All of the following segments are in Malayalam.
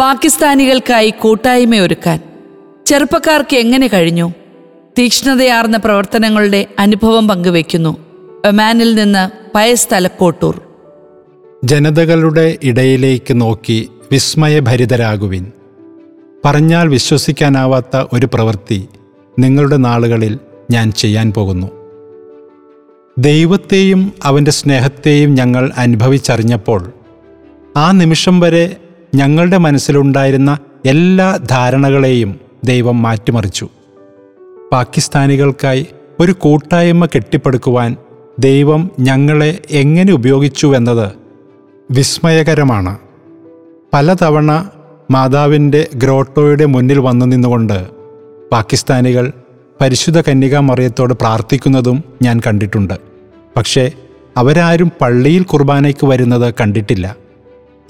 പാകിസ്ഥാനികൾക്കായി കൂട്ടായ്മയൊരുക്കാൻ ചെറുപ്പക്കാർക്ക് എങ്ങനെ കഴിഞ്ഞു? തീക്ഷ്ണതയാർന്ന പ്രവർത്തനങ്ങളുടെ അനുഭവം പങ്കുവയ്ക്കുന്നു ഒമാനിൽ നിന്ന് പയസ് തലക്കോട്ടൂർ ജനതകളുടെ ഇടയിലേക്ക് നോക്കി വിസ്മയഭരിതരാകുവിൻ. പറഞ്ഞാൽ വിശ്വസിക്കാനാവാത്ത ഒരു പ്രവൃത്തി നിങ്ങളുടെ നാളുകളിൽ ഞാൻ ചെയ്യാൻ പോകുന്നു. ദൈവത്തെയും അവന്റെ സ്നേഹത്തെയും ഞങ്ങൾ അനുഭവിച്ചറിഞ്ഞപ്പോൾ ആ നിമിഷം വരെ ഞങ്ങളുടെ മനസ്സിലുണ്ടായിരുന്ന എല്ലാ ധാരണകളെയും ദൈവം മാറ്റിമറിച്ചു. പാകിസ്ഥാനികൾക്കായി ഒരു കൂട്ടായ്മ കെട്ടിപ്പടുക്കുവാൻ ദൈവം ഞങ്ങളെ എങ്ങനെ ഉപയോഗിച്ചുവെന്നത് വിസ്മയകരമാണ്. പലതവണ മാതാവിന്റെ ഗ്രോട്ടോയുടെ മുന്നിൽ വന്നു നിന്നുകൊണ്ട് പാകിസ്ഥാനികൾ പരിശുദ്ധ കന്യകാ മറിയത്തോട് പ്രാർത്ഥിക്കുന്നതും ഞാൻ കണ്ടിട്ടുണ്ട്. പക്ഷേ അവരാരും പള്ളിയിൽ കുർബാനയ്ക്ക് വരുന്നത് കണ്ടിട്ടില്ല.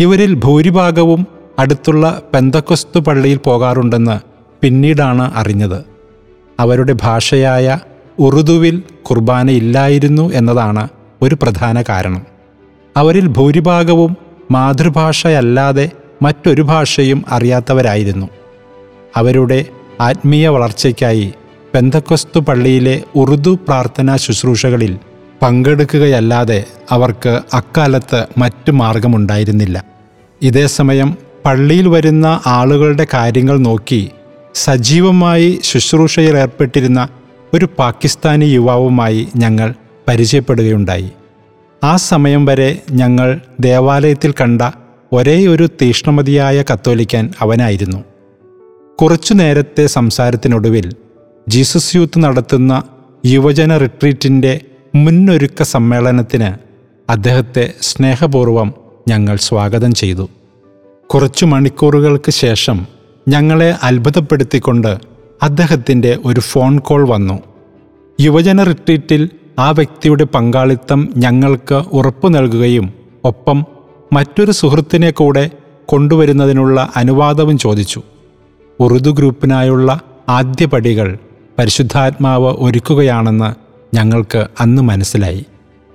ഇവരിൽ ഭൂരിഭാഗവും അടുത്തുള്ള പെന്തക്കൊസ്തു പള്ളിയിൽ പോകാറുണ്ടെന്ന് പിന്നീടാണ് അറിഞ്ഞത്. അവരുടെ ഭാഷയായ ഉറുദുവിൽ കുർബാന ഇല്ലായിരുന്നു എന്നതാണ് ഒരു പ്രധാന കാരണം. അവരിൽ ഭൂരിഭാഗവും മാതൃഭാഷയല്ലാതെ മറ്റൊരു ഭാഷയും അറിയാത്തവരായിരുന്നു. അവരുടെ ആത്മീയ വളർച്ചയ്ക്കായി പെന്തക്കൊസ്തു പള്ളിയിലെ ഉറുദു പ്രാർത്ഥനാ ശുശ്രൂഷകളിൽ പങ്കെടുക്കുകയല്ലാതെ അവർക്ക് അക്കാലത്ത് മറ്റു മാർഗമുണ്ടായിരുന്നില്ല. ഇതേസമയം പള്ളിയിൽ വരുന്ന ആളുകളുടെ കാര്യങ്ങൾ നോക്കി സജീവമായി ശുശ്രൂഷയിൽ ഏർപ്പെട്ടിരുന്ന ഒരു പാകിസ്ഥാനി യുവാവുമായി ഞങ്ങൾ പരിചയപ്പെടുകയുണ്ടായി. ആ സമയം വരെ ഞങ്ങൾ ദേവാലയത്തിൽ കണ്ട ഒരേ ഒരു തീഷ്ണമതിയായ കത്തോലിക്കൻ അവനായിരുന്നു. കുറച്ചു നേരത്തെ സംസാരത്തിനൊടുവിൽ ജീസസ് യൂത്ത് നടത്തുന്ന യുവജന റിട്രീറ്റിന്റെ മുന്നൊരുക്ക സമ്മേളനത്തിന് അദ്ദേഹത്തെ സ്നേഹപൂർവം ഞങ്ങൾ സ്വാഗതം ചെയ്തു. കുറച്ചു മണിക്കൂറുകൾക്ക് ശേഷം ഞങ്ങളെ അത്ഭുതപ്പെടുത്തിക്കൊണ്ട് അദ്ദേഹത്തിന്റെ ഒരു ഫോൺ കോൾ വന്നു. യുവജന റിട്രീറ്റിൽ ആ വ്യക്തിയുടെ പങ്കാളിത്തം ഞങ്ങൾക്ക് ഉറപ്പു നൽകുകയും ഒപ്പം മറ്റൊരു സുഹൃത്തിനെ കൂടെ കൊണ്ടുവരുന്നതിനുള്ള അനുവാദവും ചോദിച്ചു. ഉറുദു ഗ്രൂപ്പിനായുള്ള ആദ്യപടികൾ പരിശുദ്ധാത്മാവ് ഒരുക്കുകയാണെന്ന് ഞങ്ങൾക്ക് അന്ന് മനസ്സിലായി.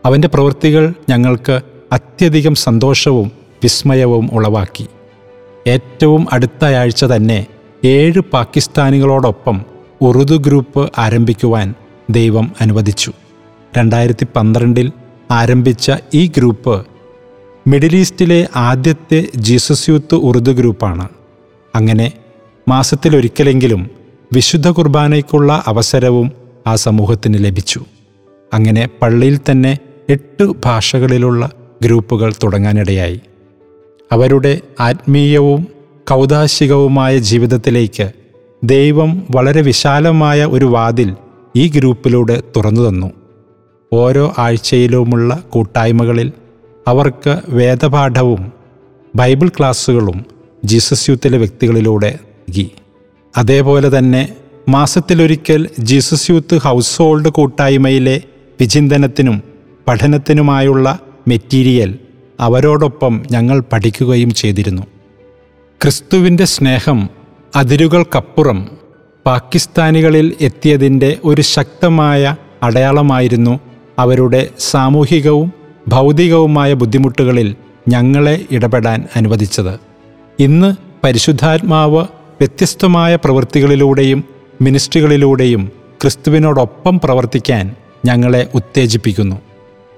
അവന്റെ പ്രവൃത്തികൾ ഞങ്ങൾക്ക് അത്യധികം സന്തോഷവും വിസ്മയവും ഉളവാക്കി. ഏറ്റവും അടുത്ത ആഴ്ച തന്നെ ഏഴ് പാകിസ്ഥാനികളോടൊപ്പം ഉറുദു ഗ്രൂപ്പ് ആരംഭിക്കുവാൻ ദൈവം അനുവദിച്ചു. രണ്ടായിരത്തി പന്ത്രണ്ടിൽ ആരംഭിച്ച ഈ ഗ്രൂപ്പ് മിഡിൽ ഈസ്റ്റിലെ ആദ്യത്തെ ജീസസ് യൂത്ത് ഉറുദു ഗ്രൂപ്പാണ്. അങ്ങനെ മാസത്തിലൊരിക്കലെങ്കിലും വിശുദ്ധ കുർബാനയ്ക്കുള്ള അവസരവും ആ സമൂഹത്തിന് ലഭിച്ചു. അങ്ങനെ പള്ളിയിൽ തന്നെ എട്ട് ഭാഷകളിലുള്ള ഗ്രൂപ്പുകൾ തുടങ്ങാനിടയായി. അവരുടെ ആത്മീയവും കൗതാശികവുമായ ജീവിതത്തിലേക്ക് ദൈവം വളരെ വിശാലമായ ഒരു വാതിൽ ഈ ഗ്രൂപ്പിലൂടെ തുറന്നു തന്നു. ഓരോ ആഴ്ചയിലുമുള്ള കൂട്ടായ്മകളിൽ അവർക്ക് വേദപാഠവും ബൈബിൾ ക്ലാസ്സുകളും ജീസസ് യൂത്തിലെ വ്യക്തികളിലൂടെ നൽകി. അതേപോലെ തന്നെ മാസത്തിലൊരിക്കൽ ജീസസ് യൂത്ത് ഹൗസ് ഹോൾഡ് കൂട്ടായ്മയിലെ വിചിന്തനത്തിനും പഠനത്തിനുമായുള്ള മെറ്റീരിയൽ അവരോടൊപ്പം ഞങ്ങൾ പഠിക്കുകയും ചെയ്തിരുന്നു. ക്രിസ്തുവിന്റെ സ്നേഹം അതിരുകൾക്കപ്പുറം പാകിസ്ഥാനികളിൽ എത്തിയതിന്റെ ഒരു ശക്തമായ അടയാളമായിരുന്നു അവരുടെ സാമൂഹികവും ഭൗതികവുമായ ബുദ്ധിമുട്ടുകളിൽ ഞങ്ങളെ ഇടപെടാൻ അനുവദിച്ചത്. ഇന്ന് പരിശുദ്ധാത്മാവ് വ്യത്യസ്തമായ പ്രവൃത്തികളിലൂടെയും മിനിസ്ട്രികളിലൂടെയും ക്രിസ്തുവിനോടൊപ്പം പ്രവർത്തിക്കാൻ ഞങ്ങളെ ഉത്തേജിപ്പിക്കുന്നു.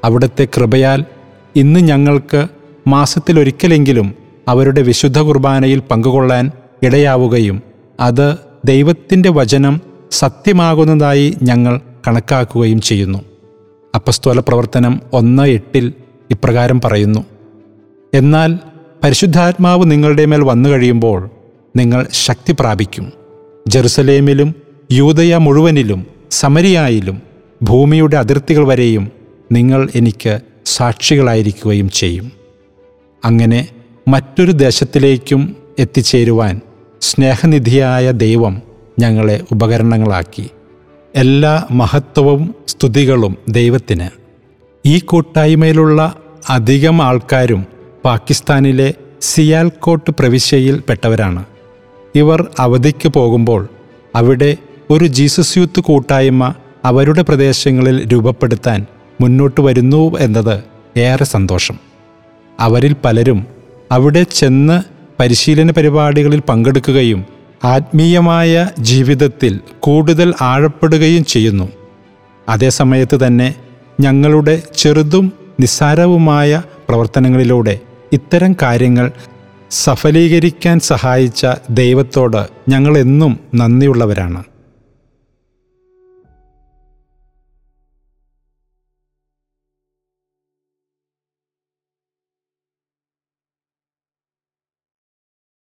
അവിടുത്തെ കൃപയാൽ ഇന്ന് ഞങ്ങൾക്ക് മാസത്തിലൊരിക്കലെങ്കിലും അവരുടെ വിശുദ്ധ കുർബാനയിൽ പങ്കുകൊള്ളാൻ ഇടയാവുകയും അത് ദൈവത്തിന്റെ വചനം സത്യമാകുന്നതായി ഞങ്ങൾ കണക്കാക്കുകയും ചെയ്യുന്നു. അപ്പസ്തോല പ്രവർത്തനം ഒന്ന് എട്ടിൽ ഇപ്രകാരം പറയുന്നു. എന്നാൽ പരിശുദ്ധാത്മാവ് നിങ്ങളുടെ മേൽ വന്നു കഴിയുമ്പോൾ നിങ്ങൾ ശക്തി പ്രാപിക്കും. ജെറുസലേമിലും യൂതയ മുഴുവനിലും സമരിയായിലും ഭൂമിയുടെ അതിർത്തികൾ വരെയും നിങ്ങൾ എനിക്ക് സാക്ഷികളായിരിക്കുകയും ചെയ്യും. അങ്ങനെ മറ്റൊരു ദേശത്തിലേക്കും എത്തിച്ചേരുവാൻ സ്നേഹനിധിയായ ദൈവം ഞങ്ങളെ ഉപകരണങ്ങളാക്കി. എല്ലാ മഹത്വവും സ്തുതികളും ദൈവത്തിന്. ഈ കൂട്ടായ്മയിലുള്ള അധികം ആൾക്കാരും പാകിസ്ഥാനിലെ സിയാൽകോട്ട് പ്രവിശ്യയിൽ പെട്ടവരാണ്. ഇവർ അവധിക്ക് പോകുമ്പോൾ അവിടെ ഒരു ജീസസ് യൂത്ത് കൂട്ടായ്മ അവരുടെ പ്രദേശങ്ങളിൽ രൂപപ്പെടുത്താൻ മുന്നോട്ട് വരുന്നു എന്നത് ഏറെ സന്തോഷം. അവരിൽ പലരും അവിടെ ചെന്ന് പരിശീലന പരിപാടികളിൽ പങ്കെടുക്കുകയും ആത്മീയമായ ജീവിതത്തിൽ കൂടുതൽ ആഴപ്പെടുകയും ചെയ്യുന്നു. അതേസമയത്ത് തന്നെ ഞങ്ങളുടെ ചെറുതും നിസ്സാരവുമായ പ്രവർത്തനങ്ങളിലൂടെ ഇത്തരം കാര്യങ്ങൾ സഫലീകരിക്കാൻ സഹായിച്ച ദൈവത്തോട് ഞങ്ങളെന്നും നന്ദിയുള്ളവരാണ്.